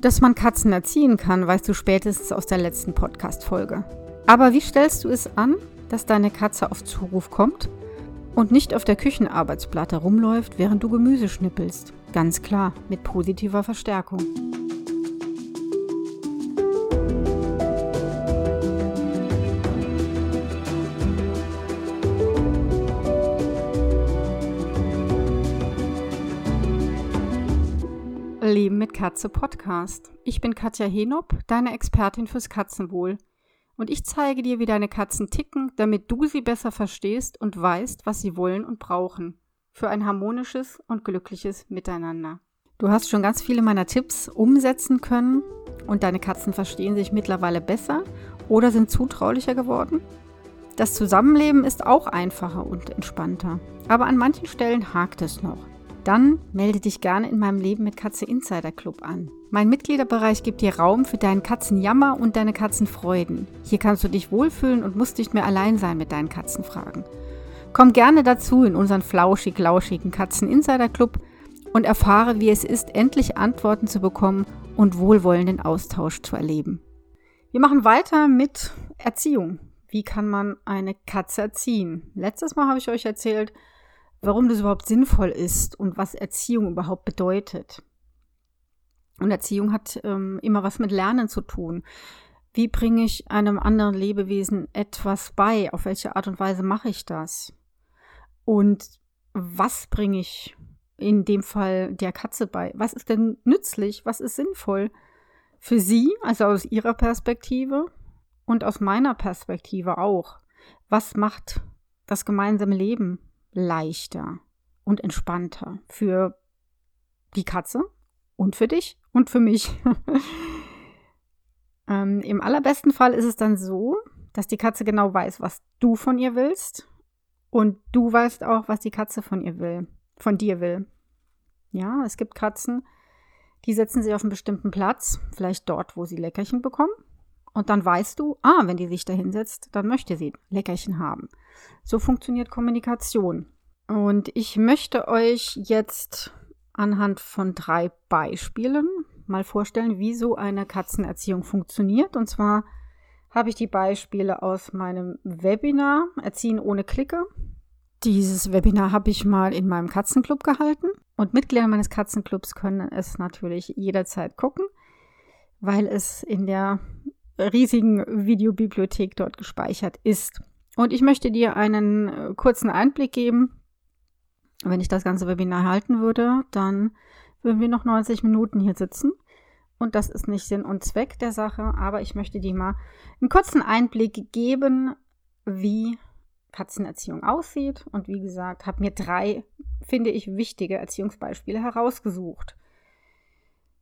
Dass man Katzen erziehen kann, weißt du spätestens aus der letzten Podcast-Folge. Aber wie stellst du es an, dass deine Katze auf Zuruf kommt und nicht auf der Küchenarbeitsplatte rumläuft, während du Gemüse schnippelst? Ganz klar, mit positiver Verstärkung. Leben mit Katze Podcast. Ich bin Katja Henop, deine Expertin fürs Katzenwohl. Und ich zeige dir, wie deine Katzen ticken, damit du sie besser verstehst und weißt, was sie wollen und brauchen. Für ein harmonisches und glückliches Miteinander. Du hast schon ganz viele meiner Tipps umsetzen können und deine Katzen verstehen sich mittlerweile besser oder sind zutraulicher geworden. Das Zusammenleben ist auch einfacher und entspannter. Aber an manchen Stellen hakt es noch. Dann melde dich gerne in meinem Leben mit Katze Insider Club an. Mein Mitgliederbereich gibt dir Raum für deinen Katzenjammer und deine Katzenfreuden. Hier kannst du dich wohlfühlen und musst nicht mehr allein sein mit deinen Katzenfragen. Komm gerne dazu in unseren flauschig-lauschigen Katzen Insider Club und erfahre, wie es ist, endlich Antworten zu bekommen und wohlwollenden Austausch zu erleben. Wir machen weiter mit Erziehung. Wie kann man eine Katze erziehen? Letztes Mal habe ich euch erzählt, warum das überhaupt sinnvoll ist und was Erziehung überhaupt bedeutet. Und Erziehung hat ähm, immer was mit Lernen zu tun. Wie bringe ich einem anderen Lebewesen etwas bei? Auf welche Art und Weise mache ich das? Und was bringe ich in dem Fall der Katze bei? Was ist denn nützlich? Was ist sinnvoll für sie, also aus ihrer Perspektive und aus meiner Perspektive auch? Was macht das gemeinsame Leben leichter und entspannter für die Katze und für dich und für mich. ähm, Im allerbesten Fall ist es dann so, dass die Katze genau weiß, was du von ihr willst und du weißt auch, was die Katze von ihr will, von dir will. Ja, es gibt Katzen, die setzen sich auf einen bestimmten Platz, vielleicht dort, wo sie Leckerchen bekommen. Und dann weißt du, ah, wenn die sich da hinsetzt, dann möchte sie Leckerchen haben. So funktioniert Kommunikation. Und ich möchte euch jetzt anhand von drei Beispielen mal vorstellen, wie so eine Katzenerziehung funktioniert. Und zwar habe ich die Beispiele aus meinem Webinar Erziehen ohne Klicke. Dieses Webinar habe ich mal in meinem Katzenclub gehalten und Mitglieder meines Katzenclubs können es natürlich jederzeit gucken, weil es in der riesigen Videobibliothek dort gespeichert ist. Und ich möchte dir einen äh, kurzen Einblick geben, wenn ich das ganze Webinar halten würde, dann würden wir noch 90 Minuten hier sitzen. Und das ist nicht Sinn und Zweck der Sache, aber ich möchte dir mal einen kurzen Einblick geben, wie Katzenerziehung aussieht. Und wie gesagt, habe mir drei, finde ich, wichtige Erziehungsbeispiele herausgesucht.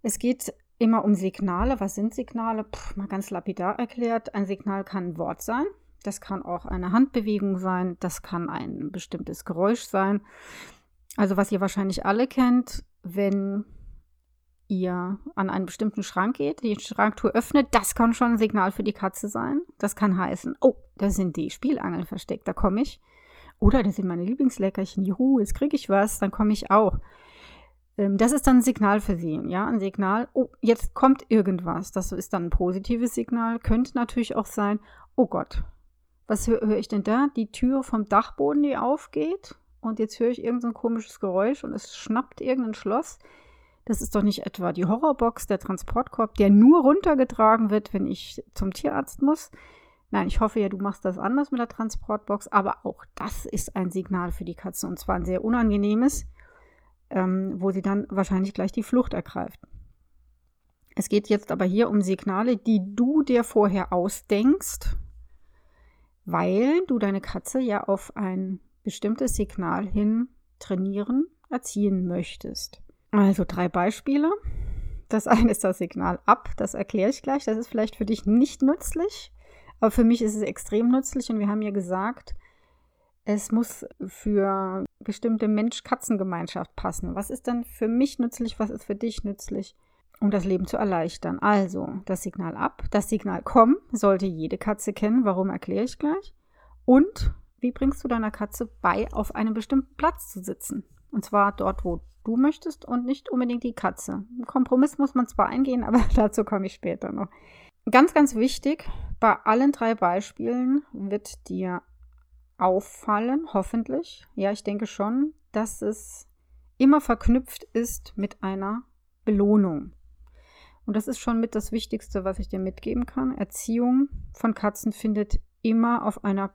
Es geht immer um Signale. Was sind Signale? Puh, mal ganz lapidar erklärt. Ein Signal kann ein Wort sein. Das kann auch eine Handbewegung sein, das kann ein bestimmtes Geräusch sein. Also was ihr wahrscheinlich alle kennt, wenn ihr an einen bestimmten Schrank geht, die Schranktür öffnet, das kann schon ein Signal für die Katze sein. Das kann heißen, oh, da sind die Spielangeln versteckt, da komme ich. Oder das sind meine Lieblingsleckerchen, juhu, jetzt kriege ich was, dann komme ich auch. Ähm, das ist dann ein Signal für sie, ja, ein Signal, oh, jetzt kommt irgendwas. Das ist dann ein positives Signal. Könnte natürlich auch sein, oh Gott, was höre hör ich denn da? Die Tür vom Dachboden, die aufgeht. Und jetzt höre ich irgendein so komisches Geräusch und es schnappt irgendein Schloss. Das ist doch nicht etwa die Horrorbox, der Transportkorb, der nur runtergetragen wird, wenn ich zum Tierarzt muss. Nein, ich hoffe ja, du machst das anders mit der Transportbox, aber auch das ist ein Signal für die Katze und zwar ein sehr unangenehmes, ähm, wo sie dann wahrscheinlich gleich die Flucht ergreift. Es geht jetzt aber hier um Signale, die du dir vorher ausdenkst, weil du deine Katze ja auf ein bestimmtes Signal hin trainieren, erziehen möchtest. Also drei Beispiele. Das eine ist das Signal ab, das erkläre ich gleich. Das ist vielleicht für dich nicht nützlich, aber für mich ist es extrem nützlich und wir haben ja gesagt, es muss für bestimmte Mensch-Katzen-Gemeinschaft passen. Was ist dann für mich nützlich, was ist für dich nützlich? um das Leben zu erleichtern. Also das Signal ab, das Signal komm sollte jede Katze kennen. Warum erkläre ich gleich? Und wie bringst du deiner Katze bei, auf einem bestimmten Platz zu sitzen? Und zwar dort, wo du möchtest und nicht unbedingt die Katze. Ein Kompromiss muss man zwar eingehen, aber dazu komme ich später noch. Ganz, ganz wichtig, bei allen drei Beispielen wird dir auffallen, hoffentlich, ja, ich denke schon, dass es immer verknüpft ist mit einer Belohnung. Und das ist schon mit das Wichtigste, was ich dir mitgeben kann. Erziehung von Katzen findet immer auf einer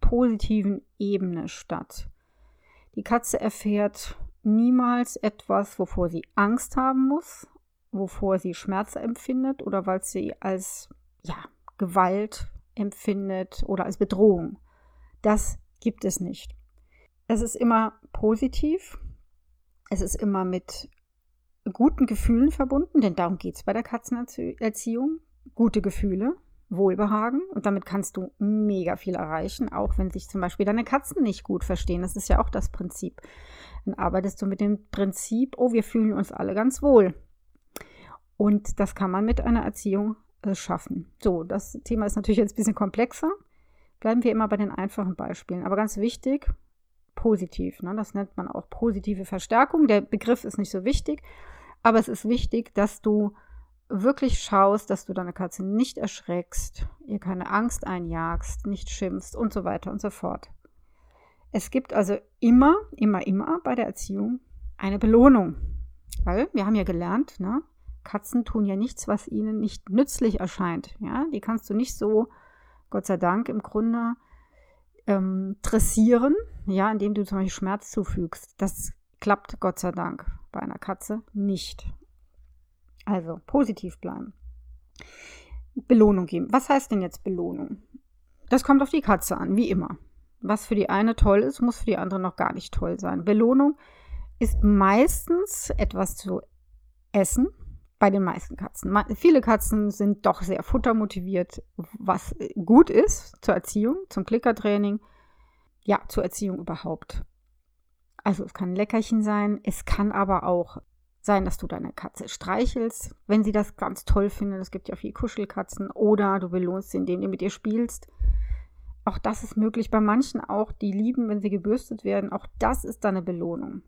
positiven Ebene statt. Die Katze erfährt niemals etwas, wovor sie Angst haben muss, wovor sie Schmerz empfindet oder weil sie als ja, Gewalt empfindet oder als Bedrohung. Das gibt es nicht. Es ist immer positiv. Es ist immer mit guten Gefühlen verbunden, denn darum geht es bei der Katzenerziehung. Gute Gefühle, Wohlbehagen und damit kannst du mega viel erreichen, auch wenn sich zum Beispiel deine Katzen nicht gut verstehen. Das ist ja auch das Prinzip. Dann arbeitest du mit dem Prinzip, oh, wir fühlen uns alle ganz wohl. Und das kann man mit einer Erziehung äh, schaffen. So, das Thema ist natürlich jetzt ein bisschen komplexer. Bleiben wir immer bei den einfachen Beispielen. Aber ganz wichtig, positiv. Ne? Das nennt man auch positive Verstärkung. Der Begriff ist nicht so wichtig, aber es ist wichtig, dass du wirklich schaust, dass du deine Katze nicht erschreckst, ihr keine Angst einjagst, nicht schimpfst und so weiter und so fort. Es gibt also immer, immer, immer bei der Erziehung eine Belohnung. Weil wir haben ja gelernt, ne? Katzen tun ja nichts, was ihnen nicht nützlich erscheint. Ja? Die kannst du nicht so, Gott sei Dank, im Grunde ähm, dressieren, ja, indem du zum Beispiel Schmerz zufügst. Das klappt Gott sei Dank bei einer Katze nicht. Also positiv bleiben. Belohnung geben. Was heißt denn jetzt Belohnung? Das kommt auf die Katze an, wie immer. Was für die eine toll ist, muss für die andere noch gar nicht toll sein. Belohnung ist meistens etwas zu essen, bei den meisten Katzen. Viele Katzen sind doch sehr futtermotiviert, was gut ist zur Erziehung, zum Klickertraining, ja, zur Erziehung überhaupt. Also es kann ein Leckerchen sein, es kann aber auch sein, dass du deine Katze streichelst, wenn sie das ganz toll findet. Es gibt ja viele Kuschelkatzen. Oder du belohnst sie, indem du mit ihr spielst. Auch das ist möglich. Bei manchen auch, die lieben, wenn sie gebürstet werden. Auch das ist dann eine Belohnung.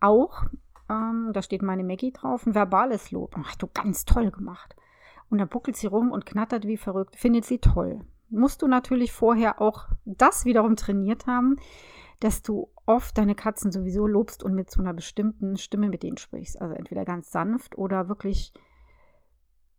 Auch, ähm, da steht meine Maggie drauf, ein verbales Lob. Ach, du ganz toll gemacht. Und dann buckelt sie rum und knattert wie verrückt. Findet sie toll. Musst du natürlich vorher auch das wiederum trainiert haben, dass du oft deine Katzen sowieso lobst und mit so einer bestimmten Stimme mit denen sprichst. Also entweder ganz sanft oder wirklich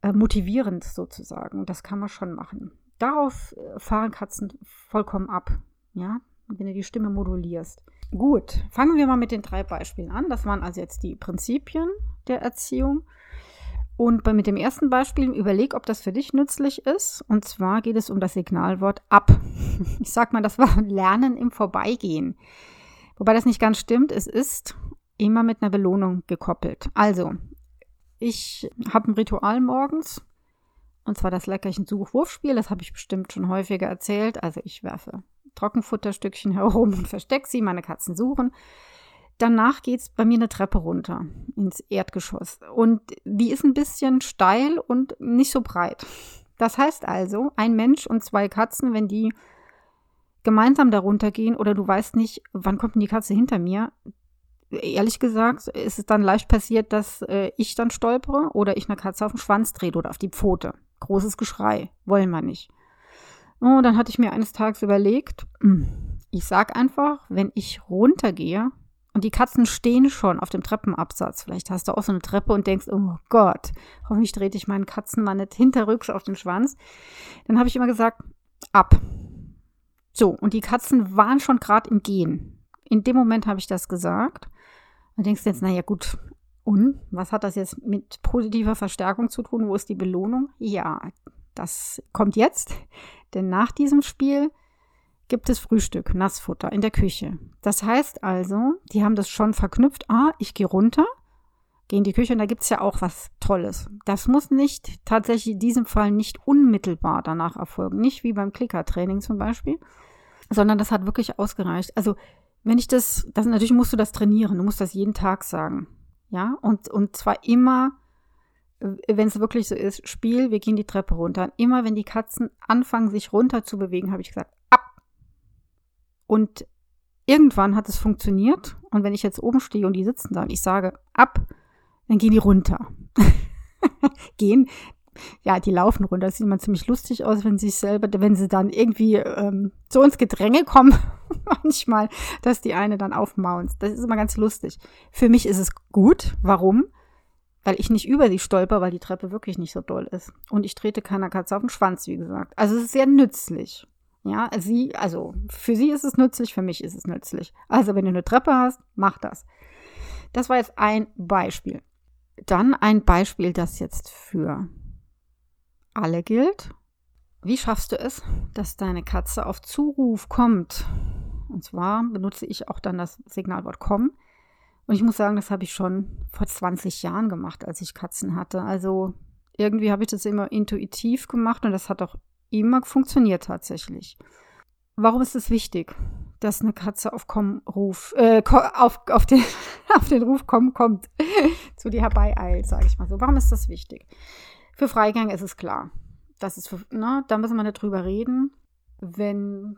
äh, motivierend sozusagen. Das kann man schon machen. Darauf äh, fahren Katzen vollkommen ab. Ja, wenn du die Stimme modulierst. Gut, fangen wir mal mit den drei Beispielen an. Das waren also jetzt die Prinzipien der Erziehung. Und mit dem ersten Beispiel überleg, ob das für dich nützlich ist. Und zwar geht es um das Signalwort ab. Ich sag mal, das war Lernen im Vorbeigehen. Wobei das nicht ganz stimmt. Es ist immer mit einer Belohnung gekoppelt. Also, ich habe ein Ritual morgens. Und zwar das leckerchen Suchwurfspiel. Das habe ich bestimmt schon häufiger erzählt. Also, ich werfe Trockenfutterstückchen herum und verstecke sie. Meine Katzen suchen. Danach geht es bei mir eine Treppe runter ins Erdgeschoss. Und die ist ein bisschen steil und nicht so breit. Das heißt also, ein Mensch und zwei Katzen, wenn die gemeinsam darunter gehen oder du weißt nicht, wann kommt denn die Katze hinter mir, ehrlich gesagt, ist es dann leicht passiert, dass äh, ich dann stolpere oder ich eine Katze auf den Schwanz drehe oder auf die Pfote. Großes Geschrei, wollen wir nicht. Oh, dann hatte ich mir eines Tages überlegt, hm, ich sag einfach, wenn ich runtergehe, und die Katzen stehen schon auf dem Treppenabsatz. Vielleicht hast du auch so eine Treppe und denkst, oh Gott, hoffentlich drehe ich meinen Katzen mal nicht hinterrücks auf den Schwanz. Dann habe ich immer gesagt, ab. So, und die Katzen waren schon gerade im Gehen. In dem Moment habe ich das gesagt. Und denkst jetzt, naja, gut, und was hat das jetzt mit positiver Verstärkung zu tun? Wo ist die Belohnung? Ja, das kommt jetzt. Denn nach diesem Spiel gibt es Frühstück, Nassfutter in der Küche. Das heißt also, die haben das schon verknüpft. Ah, ich gehe runter, gehe in die Küche und da gibt es ja auch was Tolles. Das muss nicht tatsächlich in diesem Fall nicht unmittelbar danach erfolgen. Nicht wie beim Klickertraining zum Beispiel, sondern das hat wirklich ausgereicht. Also, wenn ich das, das natürlich musst du das trainieren. Du musst das jeden Tag sagen. Ja, und, und zwar immer, wenn es wirklich so ist, Spiel, wir gehen die Treppe runter. Und immer wenn die Katzen anfangen, sich runter zu bewegen, habe ich gesagt, ab, und irgendwann hat es funktioniert Und wenn ich jetzt oben stehe und die sitzen da und ich sage ab, dann gehen die runter. gehen, ja, die laufen runter. Das sieht immer ziemlich lustig aus, wenn sie selber, wenn sie dann irgendwie ähm, so ins Gedränge kommen, manchmal, dass die eine dann aufmaunzt. Das ist immer ganz lustig. Für mich ist es gut. Warum? Weil ich nicht über sie stolper, weil die Treppe wirklich nicht so doll ist. Und ich trete keiner Katze auf den Schwanz, wie gesagt. Also es ist sehr nützlich. Ja, sie, also für sie ist es nützlich, für mich ist es nützlich. Also wenn du eine Treppe hast, mach das. Das war jetzt ein Beispiel. Dann ein Beispiel, das jetzt für alle gilt. Wie schaffst du es, dass deine Katze auf Zuruf kommt? Und zwar benutze ich auch dann das Signalwort kommen. Und ich muss sagen, das habe ich schon vor 20 Jahren gemacht, als ich Katzen hatte. Also irgendwie habe ich das immer intuitiv gemacht und das hat auch immer funktioniert tatsächlich. Warum ist es wichtig, dass eine Katze auf Komm Ruf, äh, auf, auf, den, auf den Ruf kommen kommt, zu dir herbeieilt, sage ich mal so. Warum ist das wichtig? Für Freigänge ist es klar. Das ist für, na, da müssen wir nicht drüber reden. Wenn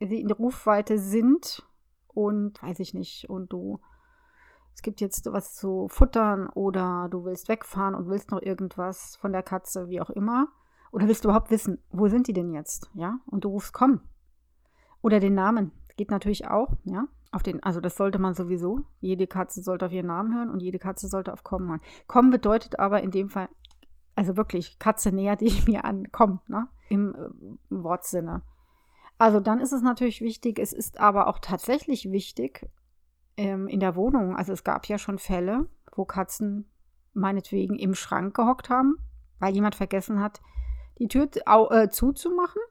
sie in der Rufweite sind und weiß ich nicht, und du, es gibt jetzt was zu futtern oder du willst wegfahren und willst noch irgendwas von der Katze, wie auch immer. Oder willst du überhaupt wissen, wo sind die denn jetzt? Ja, und du rufst komm. Oder den Namen. Geht natürlich auch, ja. Auf den, also das sollte man sowieso. Jede Katze sollte auf ihren Namen hören und jede Katze sollte auf Kommen hören. Kommen bedeutet aber in dem Fall also wirklich, Katze nähert dich mir an, komm, ne? Im äh, Wortsinne. Also dann ist es natürlich wichtig, es ist aber auch tatsächlich wichtig ähm, in der Wohnung. Also es gab ja schon Fälle, wo Katzen meinetwegen im Schrank gehockt haben, weil jemand vergessen hat, die Tür äh, zuzumachen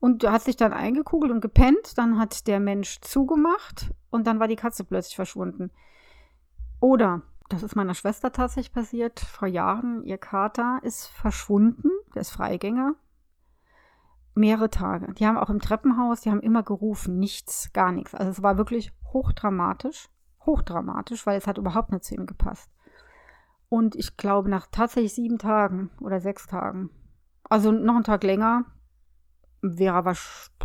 und hat sich dann eingekugelt und gepennt. Dann hat der Mensch zugemacht und dann war die Katze plötzlich verschwunden. Oder das ist meiner Schwester tatsächlich passiert. Vor Jahren, ihr Kater ist verschwunden. Der ist Freigänger. Mehrere Tage. Die haben auch im Treppenhaus, die haben immer gerufen. Nichts, gar nichts. Also es war wirklich hochdramatisch. Hochdramatisch, weil es hat überhaupt nicht zu ihm gepasst. Und ich glaube, nach tatsächlich sieben Tagen oder sechs Tagen, also noch einen Tag länger, wäre er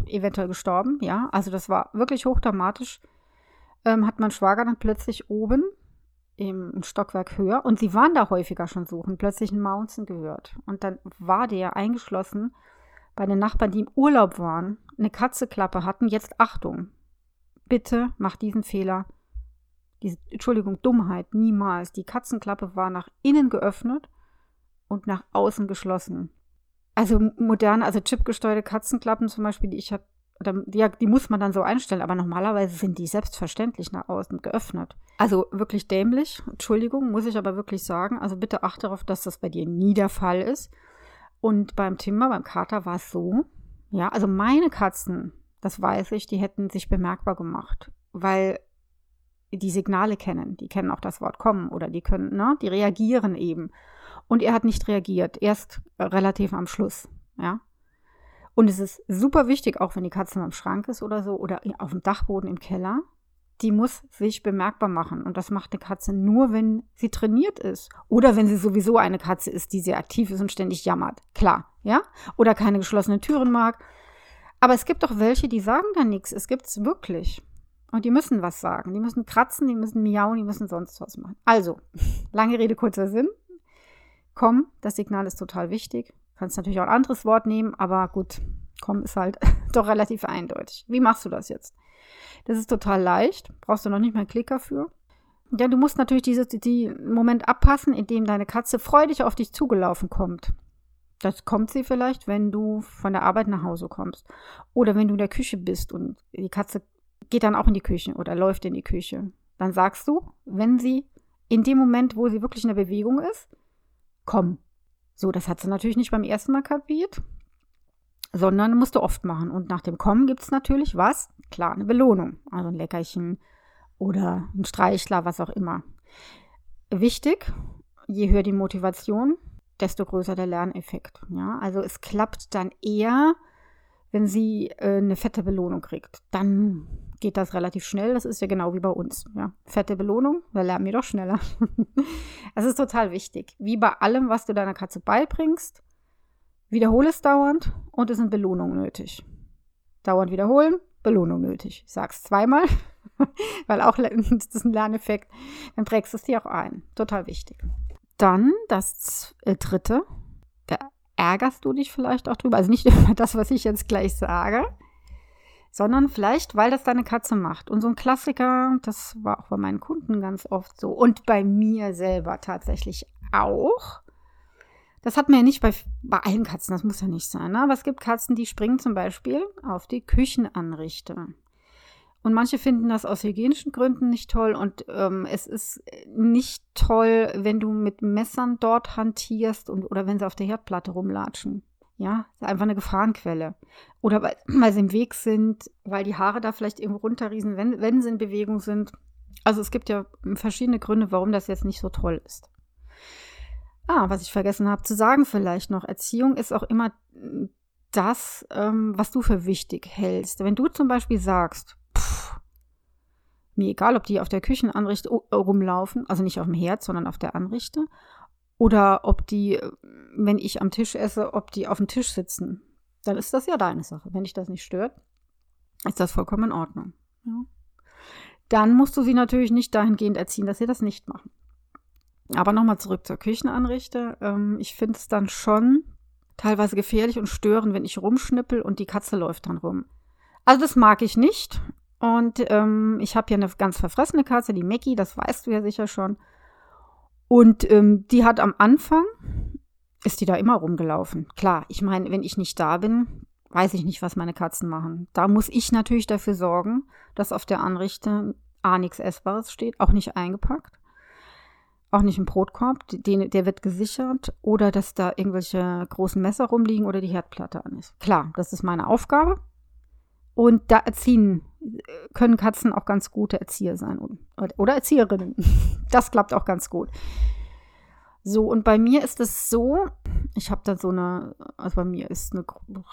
eventuell gestorben. Ja, also das war wirklich hochdramatisch. Ähm, hat mein Schwager dann plötzlich oben im Stockwerk höher und sie waren da häufiger schon suchen, plötzlich ein Mountain gehört. Und dann war der eingeschlossen bei den Nachbarn, die im Urlaub waren, eine Katzeklappe hatten, jetzt Achtung. Bitte mach diesen Fehler. Diese, Entschuldigung, Dummheit, niemals. Die Katzenklappe war nach innen geöffnet und nach außen geschlossen. Also moderne, also chipgesteuerte Katzenklappen zum Beispiel, die ich habe, ja, die muss man dann so einstellen, aber normalerweise sind die selbstverständlich nach außen geöffnet. Also wirklich dämlich, Entschuldigung, muss ich aber wirklich sagen. Also bitte achte darauf, dass das bei dir nie der Fall ist. Und beim Timber, beim Kater war es so, ja, also meine Katzen, das weiß ich, die hätten sich bemerkbar gemacht, weil die Signale kennen, die kennen auch das Wort kommen oder die können, ne, die reagieren eben. Und er hat nicht reagiert, erst relativ am Schluss, ja. Und es ist super wichtig, auch wenn die Katze im Schrank ist oder so oder auf dem Dachboden im Keller, die muss sich bemerkbar machen. Und das macht eine Katze nur, wenn sie trainiert ist. Oder wenn sie sowieso eine Katze ist, die sehr aktiv ist und ständig jammert. Klar, ja? Oder keine geschlossenen Türen mag. Aber es gibt auch welche, die sagen da nichts. Es gibt es wirklich. Und die müssen was sagen. Die müssen kratzen, die müssen miauen, die müssen sonst was machen. Also, lange Rede, kurzer Sinn. Komm, das Signal ist total wichtig. Kannst natürlich auch ein anderes Wort nehmen, aber gut, komm ist halt doch relativ eindeutig. Wie machst du das jetzt? Das ist total leicht, brauchst du noch nicht mal einen Klicker für. Ja, du musst natürlich diese, die Moment abpassen, in dem deine Katze freudig auf dich zugelaufen kommt. Das kommt sie vielleicht, wenn du von der Arbeit nach Hause kommst. Oder wenn du in der Küche bist und die Katze geht dann auch in die Küche oder läuft in die Küche. Dann sagst du, wenn sie in dem Moment, wo sie wirklich in der Bewegung ist, komm. So, das hat sie natürlich nicht beim ersten Mal kapiert, sondern musst du oft machen. Und nach dem Kommen gibt es natürlich was? Klar, eine Belohnung. Also ein Leckerchen oder ein Streichler, was auch immer. Wichtig, je höher die Motivation, desto größer der Lerneffekt. Ja? Also es klappt dann eher, wenn sie äh, eine fette Belohnung kriegt. Dann geht das relativ schnell. Das ist ja genau wie bei uns. Ja. Fette Belohnung, da lernen wir doch schneller. das ist total wichtig. Wie bei allem, was du deiner Katze beibringst, wiederhole es dauernd und es sind Belohnungen nötig. Dauernd wiederholen, Belohnung nötig. Ich sag's zweimal. Weil auch das ist ein Lerneffekt. Dann prägst du es dir auch ein. Total wichtig. Dann das äh, dritte. Da ärgerst du dich vielleicht auch drüber. Also nicht über das, was ich jetzt gleich sage, sondern vielleicht, weil das deine Katze macht. Und so ein Klassiker, das war auch bei meinen Kunden ganz oft so und bei mir selber tatsächlich auch. Das hat man ja nicht bei, bei allen Katzen, das muss ja nicht sein. Ne? Aber es gibt Katzen, die springen zum Beispiel auf die Küchenanrichte. Und manche finden das aus hygienischen Gründen nicht toll. Und ähm, es ist nicht toll, wenn du mit Messern dort hantierst und, oder wenn sie auf der Herdplatte rumlatschen. Ja, ist einfach eine Gefahrenquelle. Oder weil, weil sie im Weg sind, weil die Haare da vielleicht irgendwo runterriesen, wenn, wenn sie in Bewegung sind. Also es gibt ja verschiedene Gründe, warum das jetzt nicht so toll ist. Ah, was ich vergessen habe zu sagen vielleicht noch. Erziehung ist auch immer das, ähm, was du für wichtig hältst. Wenn du zum Beispiel sagst, mir egal, ob die auf der Küchenanrichte rumlaufen, also nicht auf dem Herd, sondern auf der Anrichte, oder ob die, wenn ich am Tisch esse, ob die auf dem Tisch sitzen, dann ist das ja deine Sache. Wenn dich das nicht stört, ist das vollkommen in Ordnung. Ja. Dann musst du sie natürlich nicht dahingehend erziehen, dass sie das nicht machen. Aber nochmal zurück zur Küchenanrichte. Ähm, ich finde es dann schon teilweise gefährlich und störend, wenn ich rumschnippel und die Katze läuft dann rum. Also das mag ich nicht. Und ähm, ich habe ja eine ganz verfressene Katze, die Mackie, das weißt du ja sicher schon. Und ähm, die hat am Anfang, ist die da immer rumgelaufen. Klar, ich meine, wenn ich nicht da bin, weiß ich nicht, was meine Katzen machen. Da muss ich natürlich dafür sorgen, dass auf der Anrichte A nichts Essbares steht, auch nicht eingepackt auch nicht im Brotkorb, den, der wird gesichert oder dass da irgendwelche großen Messer rumliegen oder die Herdplatte an ist. Klar, das ist meine Aufgabe. Und da erziehen können Katzen auch ganz gute Erzieher sein oder Erzieherinnen. Das klappt auch ganz gut. So, und bei mir ist es so, ich habe da so eine, also bei mir ist eine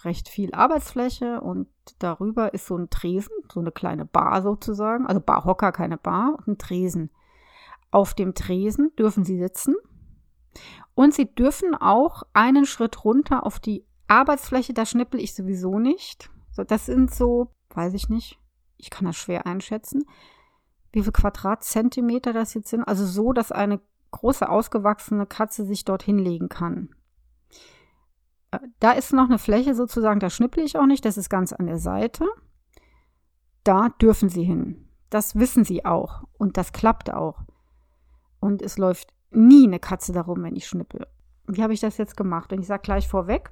recht viel Arbeitsfläche und darüber ist so ein Tresen, so eine kleine Bar sozusagen, also Barhocker, keine Bar, ein Tresen. Auf dem Tresen dürfen Sie sitzen und Sie dürfen auch einen Schritt runter auf die Arbeitsfläche, da schnippel ich sowieso nicht. So, das sind so, weiß ich nicht, ich kann das schwer einschätzen, wie viele Quadratzentimeter das jetzt sind. Also so, dass eine große ausgewachsene Katze sich dort hinlegen kann. Äh, da ist noch eine Fläche sozusagen, da schnippel ich auch nicht, das ist ganz an der Seite. Da dürfen Sie hin. Das wissen Sie auch und das klappt auch. Und es läuft nie eine Katze darum, wenn ich schnippel. Wie habe ich das jetzt gemacht? Und ich sage gleich vorweg,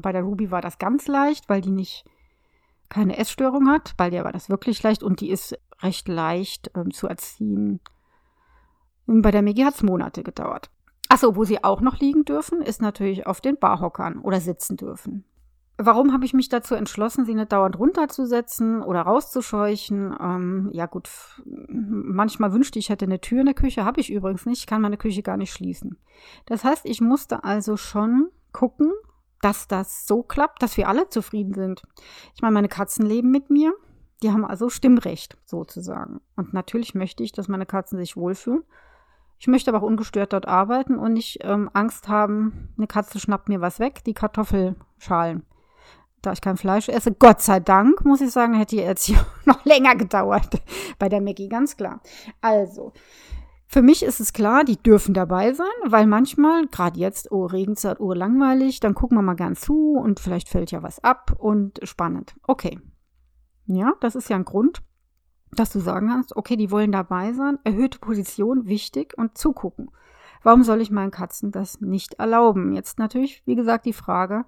bei der Ruby war das ganz leicht, weil die nicht keine Essstörung hat. Bei der war das wirklich leicht und die ist recht leicht ähm, zu erziehen. Und bei der Megi hat es Monate gedauert. Achso, wo sie auch noch liegen dürfen, ist natürlich auf den Barhockern oder sitzen dürfen. Warum habe ich mich dazu entschlossen, sie nicht dauernd runterzusetzen oder rauszuscheuchen? Ähm, ja gut, manchmal wünschte ich, hätte eine Tür in der Küche, habe ich übrigens nicht, ich kann meine Küche gar nicht schließen. Das heißt, ich musste also schon gucken, dass das so klappt, dass wir alle zufrieden sind. Ich meine, meine Katzen leben mit mir, die haben also Stimmrecht sozusagen. Und natürlich möchte ich, dass meine Katzen sich wohlfühlen. Ich möchte aber auch ungestört dort arbeiten und nicht ähm, Angst haben, eine Katze schnappt mir was weg, die Kartoffelschalen da ich kein Fleisch esse, Gott sei Dank, muss ich sagen, hätte die Erziehung noch länger gedauert. Bei der Maggie, ganz klar. Also, für mich ist es klar, die dürfen dabei sein, weil manchmal, gerade jetzt, oh, Regenzeit, oh, langweilig, dann gucken wir mal gern zu und vielleicht fällt ja was ab und spannend. Okay. Ja, das ist ja ein Grund, dass du sagen kannst, okay, die wollen dabei sein, erhöhte Position, wichtig und zugucken. Warum soll ich meinen Katzen das nicht erlauben? Jetzt natürlich, wie gesagt, die Frage,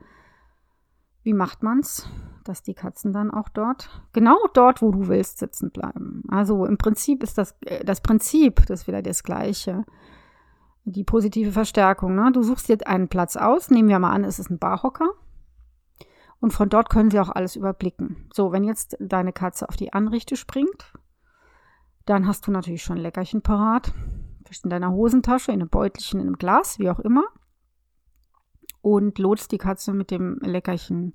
wie macht man's, dass die Katzen dann auch dort, genau dort, wo du willst, sitzen bleiben? Also im Prinzip ist das, äh, das Prinzip, das wieder das Gleiche. Die positive Verstärkung. Ne? Du suchst dir einen Platz aus, nehmen wir mal an, es ist ein Barhocker. Und von dort können sie auch alles überblicken. So, wenn jetzt deine Katze auf die Anrichte springt, dann hast du natürlich schon ein Leckerchen parat. Vielleicht in deiner Hosentasche, in einem Beutelchen, in einem Glas, wie auch immer und lotst die Katze mit dem Leckerchen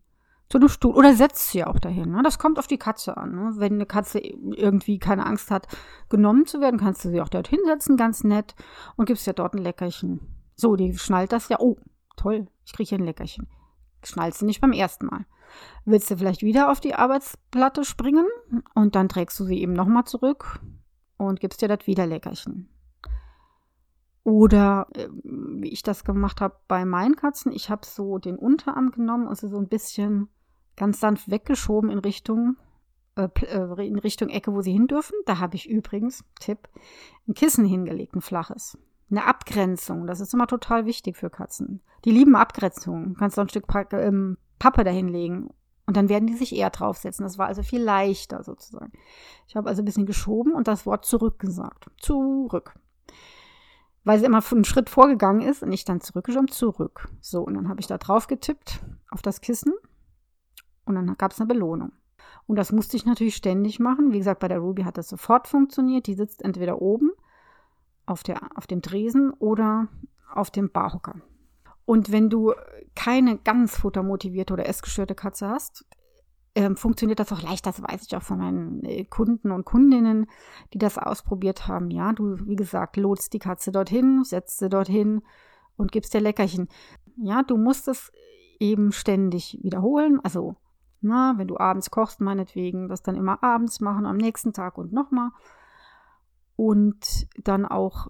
zu einem Stuhl oder setzt sie auch dahin. Ne? Das kommt auf die Katze an. Ne? Wenn eine Katze irgendwie keine Angst hat, genommen zu werden, kannst du sie auch dort hinsetzen, ganz nett, und gibst ja dort ein Leckerchen. So, die schnallt das ja. Oh, toll, ich kriege hier ein Leckerchen. schnallst du nicht beim ersten Mal. Willst du vielleicht wieder auf die Arbeitsplatte springen und dann trägst du sie eben nochmal zurück und gibst dir das wieder Leckerchen. Oder äh, wie ich das gemacht habe bei meinen Katzen, ich habe so den Unterarm genommen und sie so ein bisschen ganz sanft weggeschoben in Richtung äh, äh, in Richtung Ecke, wo sie hin dürfen. Da habe ich übrigens, Tipp, ein Kissen hingelegt, ein flaches. Eine Abgrenzung, das ist immer total wichtig für Katzen. Die lieben Abgrenzung. Du kannst du ein Stück ähm, Pappe dahinlegen und dann werden die sich eher draufsetzen. Das war also viel leichter sozusagen. Ich habe also ein bisschen geschoben und das Wort zurück gesagt. Zurück. Weil sie immer einen Schritt vorgegangen ist und ich dann zurückgeschoben, zurück. So, und dann habe ich da drauf getippt auf das Kissen und dann gab es eine Belohnung. Und das musste ich natürlich ständig machen. Wie gesagt, bei der Ruby hat das sofort funktioniert. Die sitzt entweder oben auf, der, auf dem Tresen oder auf dem Barhocker. Und wenn du keine ganz futtermotivierte oder essgestörte Katze hast, ähm, funktioniert das auch leicht. Das weiß ich auch von meinen äh, Kunden und Kundinnen, die das ausprobiert haben. Ja, du, wie gesagt, lotst die Katze dorthin, setzt sie dorthin und gibst dir Leckerchen. Ja, du musst es eben ständig wiederholen. Also na, wenn du abends kochst, meinetwegen, das dann immer abends machen, am nächsten Tag und nochmal. Und dann auch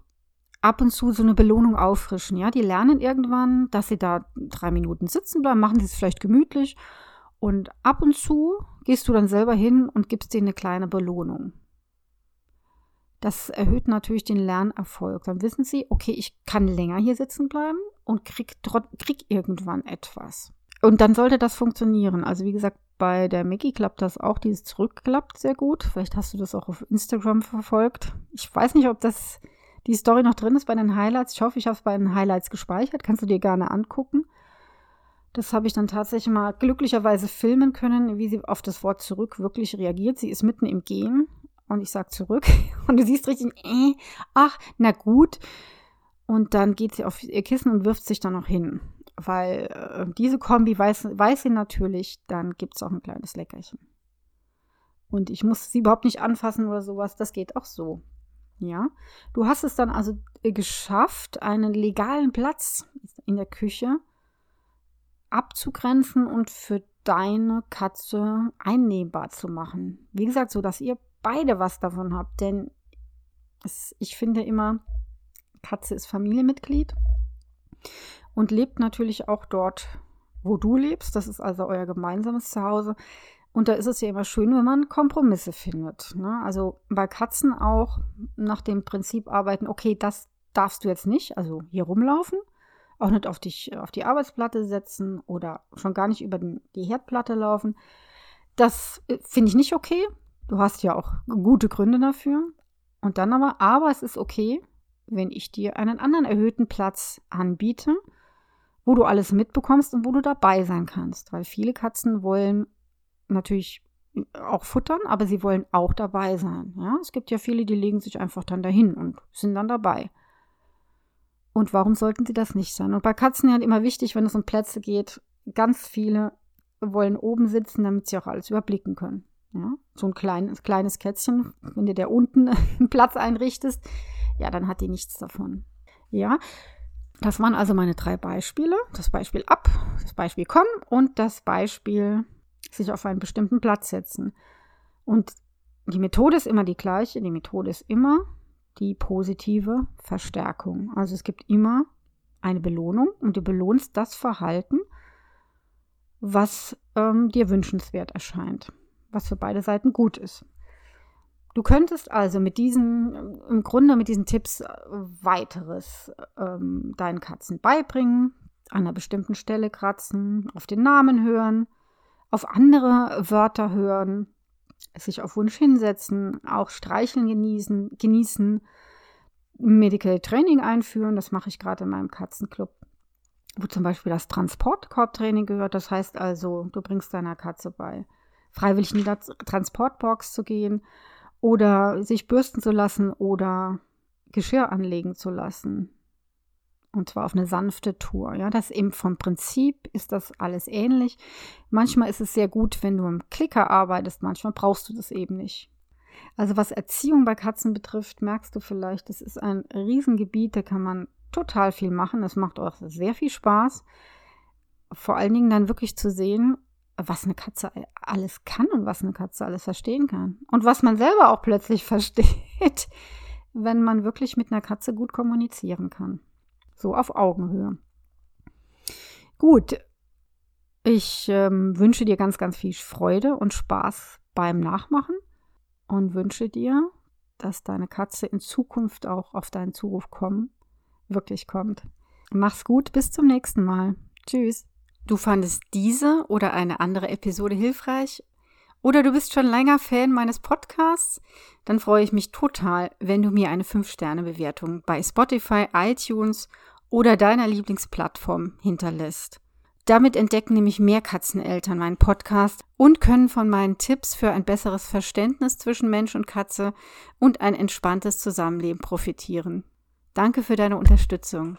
ab und zu so eine Belohnung auffrischen. Ja, die lernen irgendwann, dass sie da drei Minuten sitzen bleiben, machen sie es vielleicht gemütlich. Und ab und zu gehst du dann selber hin und gibst denen eine kleine Belohnung. Das erhöht natürlich den Lernerfolg. Dann wissen sie, okay, ich kann länger hier sitzen bleiben und krieg, krieg irgendwann etwas. Und dann sollte das funktionieren. Also wie gesagt, bei der Mickey klappt das auch, dieses zurückklappt sehr gut. Vielleicht hast du das auch auf Instagram verfolgt. Ich weiß nicht, ob das die Story noch drin ist bei den Highlights. Ich hoffe, ich habe es bei den Highlights gespeichert. Kannst du dir gerne angucken. Das habe ich dann tatsächlich mal glücklicherweise filmen können, wie sie auf das Wort zurück wirklich reagiert. Sie ist mitten im Gehen und ich sage zurück. Und du siehst richtig, äh, ach, na gut. Und dann geht sie auf ihr Kissen und wirft sich dann noch hin weil äh, diese Kombi weiß, weiß sie natürlich, dann gibt es auch ein kleines Leckerchen. Und ich muss sie überhaupt nicht anfassen oder sowas, das geht auch so. Ja, du hast es dann also äh, geschafft, einen legalen Platz in der Küche abzugrenzen und für deine Katze einnehmbar zu machen. Wie gesagt, so dass ihr beide was davon habt, denn es, ich finde immer, Katze ist Familienmitglied und lebt natürlich auch dort, wo du lebst. Das ist also euer gemeinsames Zuhause. Und da ist es ja immer schön, wenn man Kompromisse findet. Ne? Also bei Katzen auch nach dem Prinzip arbeiten, okay, das darfst du jetzt nicht, also hier rumlaufen, auch nicht auf dich auf die Arbeitsplatte setzen oder schon gar nicht über den, die Herdplatte laufen. Das äh, finde ich nicht okay. Du hast ja auch gute Gründe dafür. Und dann aber, aber es ist okay, wenn ich dir einen anderen erhöhten Platz anbiete wo du alles mitbekommst und wo du dabei sein kannst. Weil viele Katzen wollen natürlich auch futtern, aber sie wollen auch dabei sein. Ja? Es gibt ja viele, die legen sich einfach dann dahin und sind dann dabei. Und warum sollten sie das nicht sein? Und bei Katzen ja immer wichtig, wenn es um Plätze geht, ganz viele wollen oben sitzen, damit sie auch alles überblicken können. Ja? So ein kleines, kleines Kätzchen, wenn du der unten einen Platz einrichtest, ja, dann hat die nichts davon. Ja, das waren also meine drei Beispiele. Das Beispiel ab, das Beispiel kommen und das Beispiel sich auf einen bestimmten Platz setzen. Und die Methode ist immer die gleiche. Die Methode ist immer die positive Verstärkung. Also es gibt immer eine Belohnung und du belohnst das Verhalten, was ähm, dir wünschenswert erscheint, was für beide Seiten gut ist. Du könntest also mit diesen, im Grunde mit diesen Tipps äh, weiteres ähm, deinen Katzen beibringen, an einer bestimmten Stelle kratzen, auf den Namen hören, auf andere Wörter hören, sich auf Wunsch hinsetzen, auch streicheln genießen, genießen, Medical Training einführen. Das mache ich gerade in meinem Katzenclub, wo zum Beispiel das Transportkorbtraining gehört. Das heißt also, du bringst deiner Katze bei, freiwillig in die Transportbox zu gehen oder sich bürsten zu lassen oder Geschirr anlegen zu lassen. Und zwar auf eine sanfte Tour. Ja, das eben vom Prinzip ist das alles ähnlich. Manchmal ist es sehr gut, wenn du im Klicker arbeitest, manchmal brauchst du das eben nicht. Also was Erziehung bei Katzen betrifft, merkst du vielleicht, das ist ein Riesengebiet, da kann man total viel machen. Es macht auch sehr viel Spaß. vor allen Dingen dann wirklich zu sehen, was eine Katze alles kann und was eine Katze alles verstehen kann. Und was man selber auch plötzlich versteht, wenn man wirklich mit einer Katze gut kommunizieren kann. So auf Augenhöhe. Gut, ich ähm, wünsche dir ganz, ganz viel Freude und Spaß beim Nachmachen und wünsche dir, dass deine Katze in Zukunft auch auf deinen Zuruf kommen, wirklich kommt. Mach's gut, bis zum nächsten Mal. Tschüss. Du fandest diese oder eine andere Episode hilfreich oder du bist schon länger Fan meines Podcasts, dann freue ich mich total, wenn du mir eine 5-Sterne-Bewertung bei Spotify, iTunes oder deiner Lieblingsplattform hinterlässt. Damit entdecken nämlich mehr Katzeneltern meinen Podcast und können von meinen Tipps für ein besseres Verständnis zwischen Mensch und Katze und ein entspanntes Zusammenleben profitieren. Danke für deine Unterstützung.